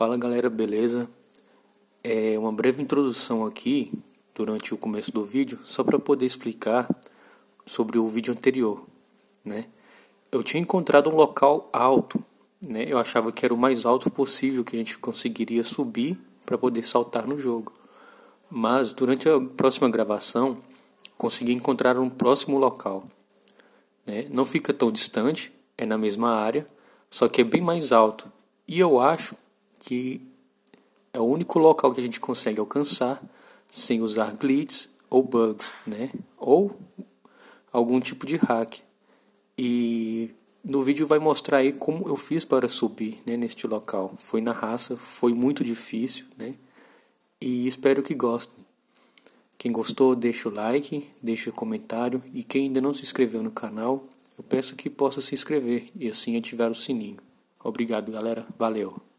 Fala galera, beleza? É uma breve introdução aqui durante o começo do vídeo, só para poder explicar sobre o vídeo anterior, né? Eu tinha encontrado um local alto, né? Eu achava que era o mais alto possível que a gente conseguiria subir para poder saltar no jogo. Mas durante a próxima gravação, consegui encontrar um próximo local, né? Não fica tão distante, é na mesma área, só que é bem mais alto. E eu acho que é o único local que a gente consegue alcançar sem usar glitches ou bugs, né? Ou algum tipo de hack. E no vídeo vai mostrar aí como eu fiz para subir né, neste local. Foi na raça, foi muito difícil, né? E espero que gostem. Quem gostou, deixa o like, deixa o comentário. E quem ainda não se inscreveu no canal, eu peço que possa se inscrever e assim ativar o sininho. Obrigado, galera. Valeu.